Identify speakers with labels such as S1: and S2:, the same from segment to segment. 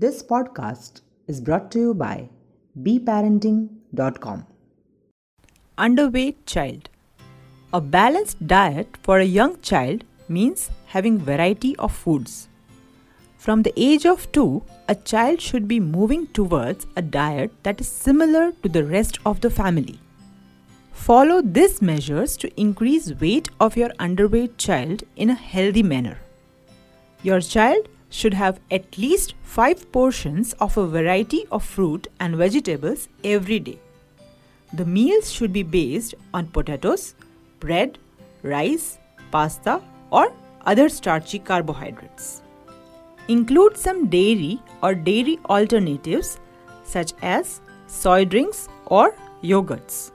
S1: This podcast is brought to you by beparenting.com.
S2: Underweight child. A balanced diet for a young child means having variety of foods. From the age of 2, a child should be moving towards a diet that is similar to the rest of the family. Follow these measures to increase weight of your underweight child in a healthy manner. Your child should have at least 5 portions of a variety of fruit and vegetables every day. The meals should be based on potatoes, bread, rice, pasta, or other starchy carbohydrates. Include some dairy or dairy alternatives such as soy drinks or yogurts.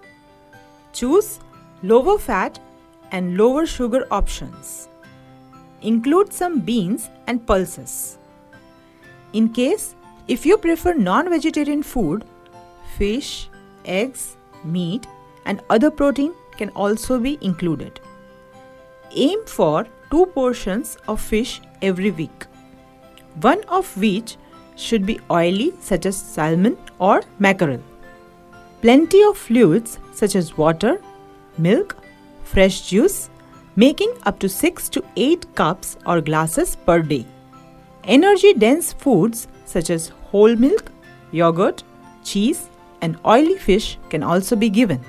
S2: Choose lower fat and lower sugar options. Include some beans and pulses. In case if you prefer non-vegetarian food, fish, eggs, meat and other protein can also be included. Aim for 2 portions of fish every week. One of which should be oily such as salmon or mackerel. Plenty of fluids such as water, milk, fresh juice making up to 6 to 8 cups or glasses per day. Energy dense foods such as whole milk, yogurt, cheese, and oily fish can also be given.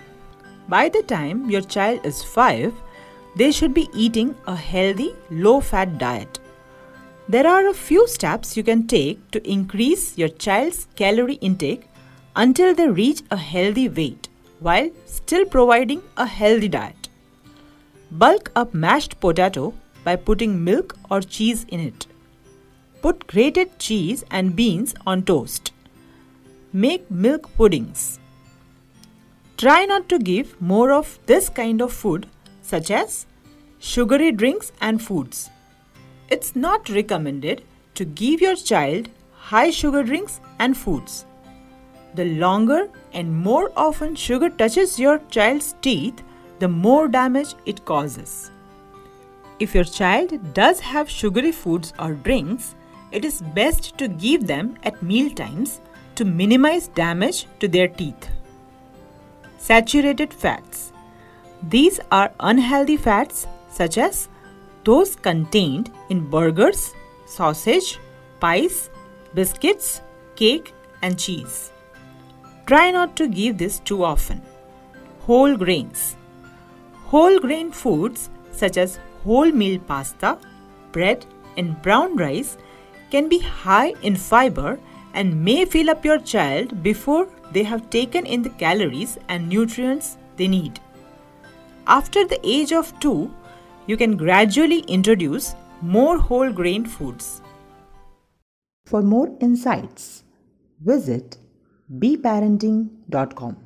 S2: By the time your child is 5, they should be eating a healthy, low fat diet. There are a few steps you can take to increase your child's calorie intake until they reach a healthy weight while still providing a healthy diet. Bulk up mashed potato by putting milk or cheese in it. Put grated cheese and beans on toast. Make milk puddings. Try not to give more of this kind of food, such as sugary drinks and foods. It's not recommended to give your child high sugar drinks and foods. The longer and more often sugar touches your child's teeth, the more damage it causes. If your child does have sugary foods or drinks, it is best to give them at meal times to minimize damage to their teeth. Saturated fats. These are unhealthy fats such as those contained in burgers, sausage, pies, biscuits, cake, and cheese. Try not to give this too often. Whole grains. Whole grain foods such as wholemeal pasta, bread, and brown rice can be high in fiber and may fill up your child before they have taken in the calories and nutrients they need. After the age of 2, you can gradually introduce more whole grain foods.
S1: For more insights, visit beparenting.com.